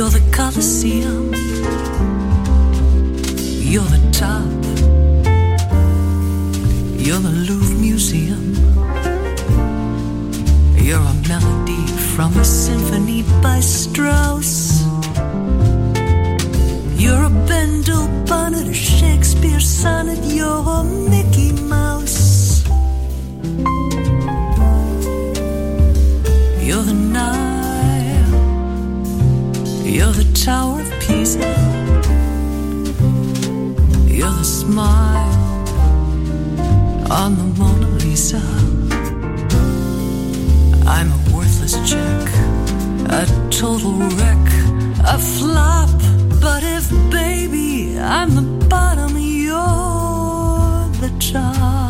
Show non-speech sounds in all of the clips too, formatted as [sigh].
You're the Colosseum. You're the top. You're the Louvre Museum. You're a melody from a symphony by Strauss. You're a Bendel bonnet, a Shakespeare sonnet. You're a Mickey Mouse. You're the Nile. You're the Tower of Pisa. You're the smile on the Mona Lisa. I'm a worthless check, a total wreck, a flop. But if, baby, I'm the bottom, you're the top.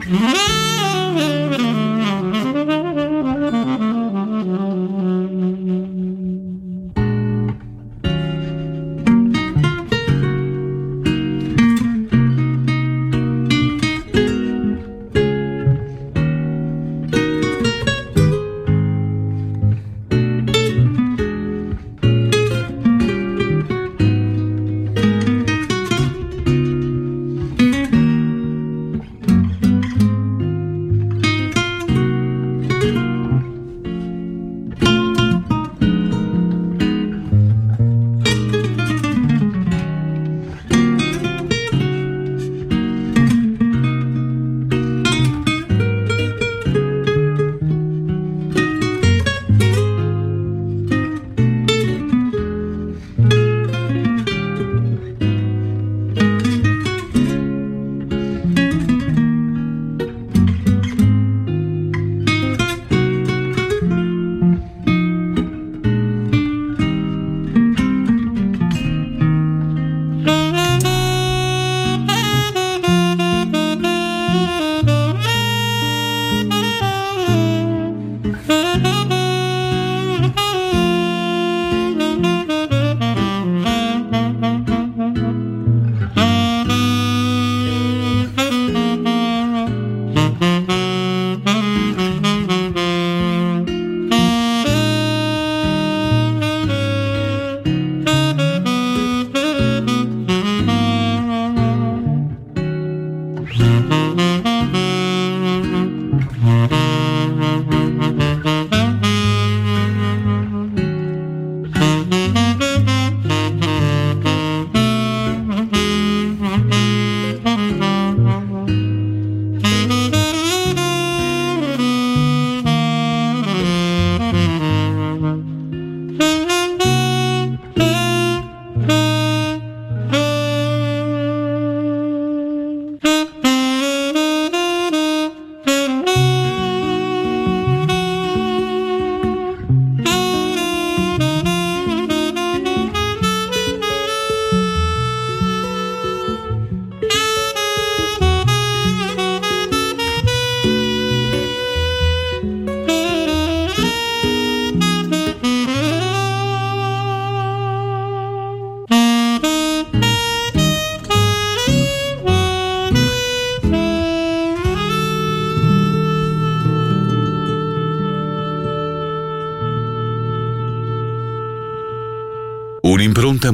Mm-hmm. [laughs]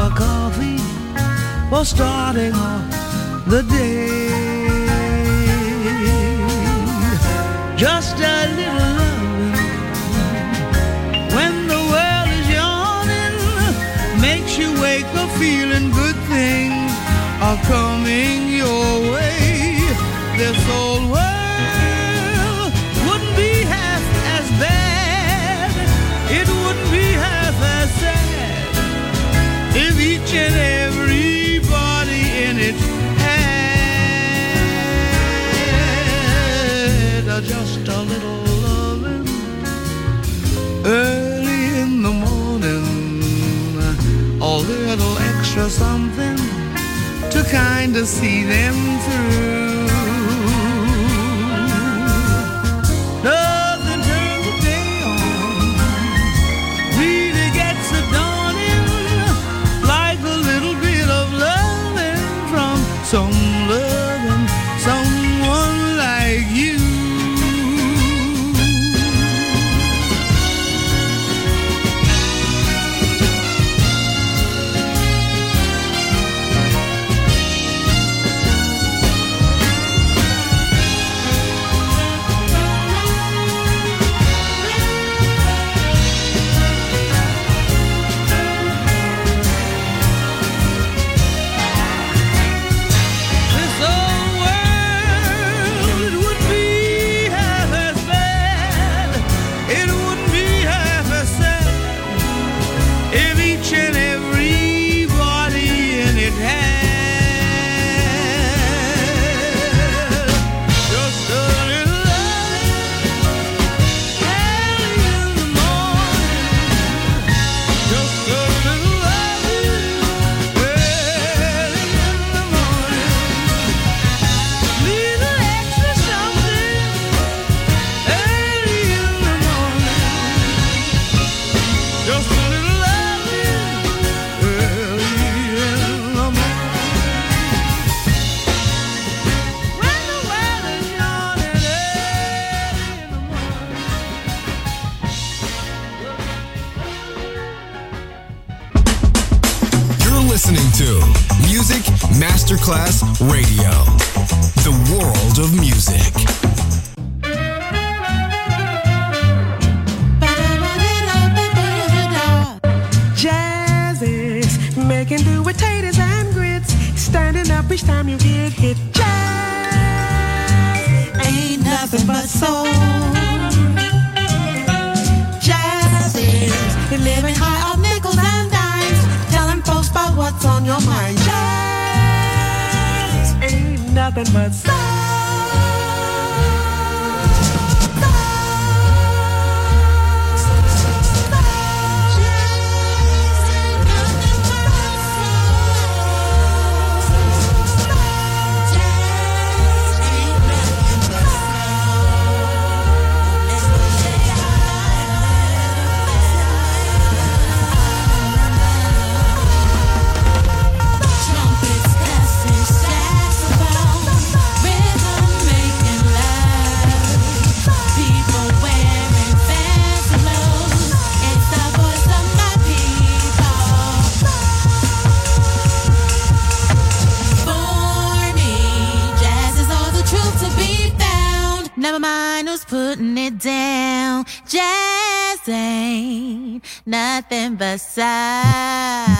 A coffee for starting off the day. Just a little love when the world is yawning makes you wake up feeling good things are coming your way. This old world and everybody in it had just a little loving early in the morning, a little extra something to kind of see them through. nothing but nothing but side.